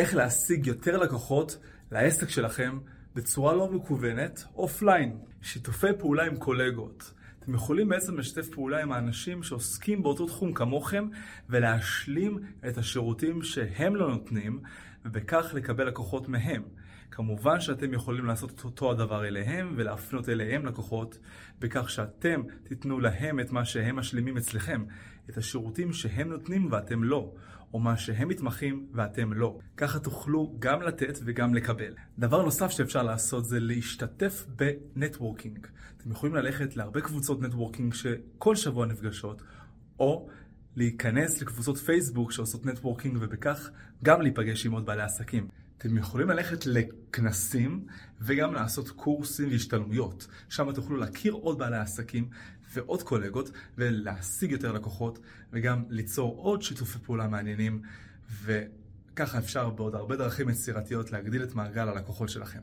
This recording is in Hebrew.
איך להשיג יותר לקוחות לעסק שלכם בצורה לא מקוונת, אופליין. שיתופי פעולה עם קולגות. אתם יכולים בעצם לשתף פעולה עם האנשים שעוסקים באותו תחום כמוכם ולהשלים את השירותים שהם לא נותנים ובכך לקבל לקוחות מהם. כמובן שאתם יכולים לעשות את אותו הדבר אליהם ולהפנות אליהם לקוחות בכך שאתם תיתנו להם את מה שהם משלימים אצלכם, את השירותים שהם נותנים ואתם לא, או מה שהם מתמחים ואתם לא. ככה תוכלו גם לתת וגם לקבל. דבר נוסף שאפשר לעשות זה להשתתף ב networking. אתם יכולים ללכת להרבה קבוצות networking שכל שבוע נפגשות, או להיכנס לקבוצות פייסבוק שעושות networking ובכך גם להיפגש עם עוד בעלי עסקים. אתם יכולים ללכת לכנסים וגם לעשות קורסים והשתלמויות. שם תוכלו להכיר עוד בעלי עסקים ועוד קולגות ולהשיג יותר לקוחות וגם ליצור עוד שיתופי פעולה מעניינים וככה אפשר בעוד הרבה דרכים יצירתיות להגדיל את מעגל הלקוחות שלכם.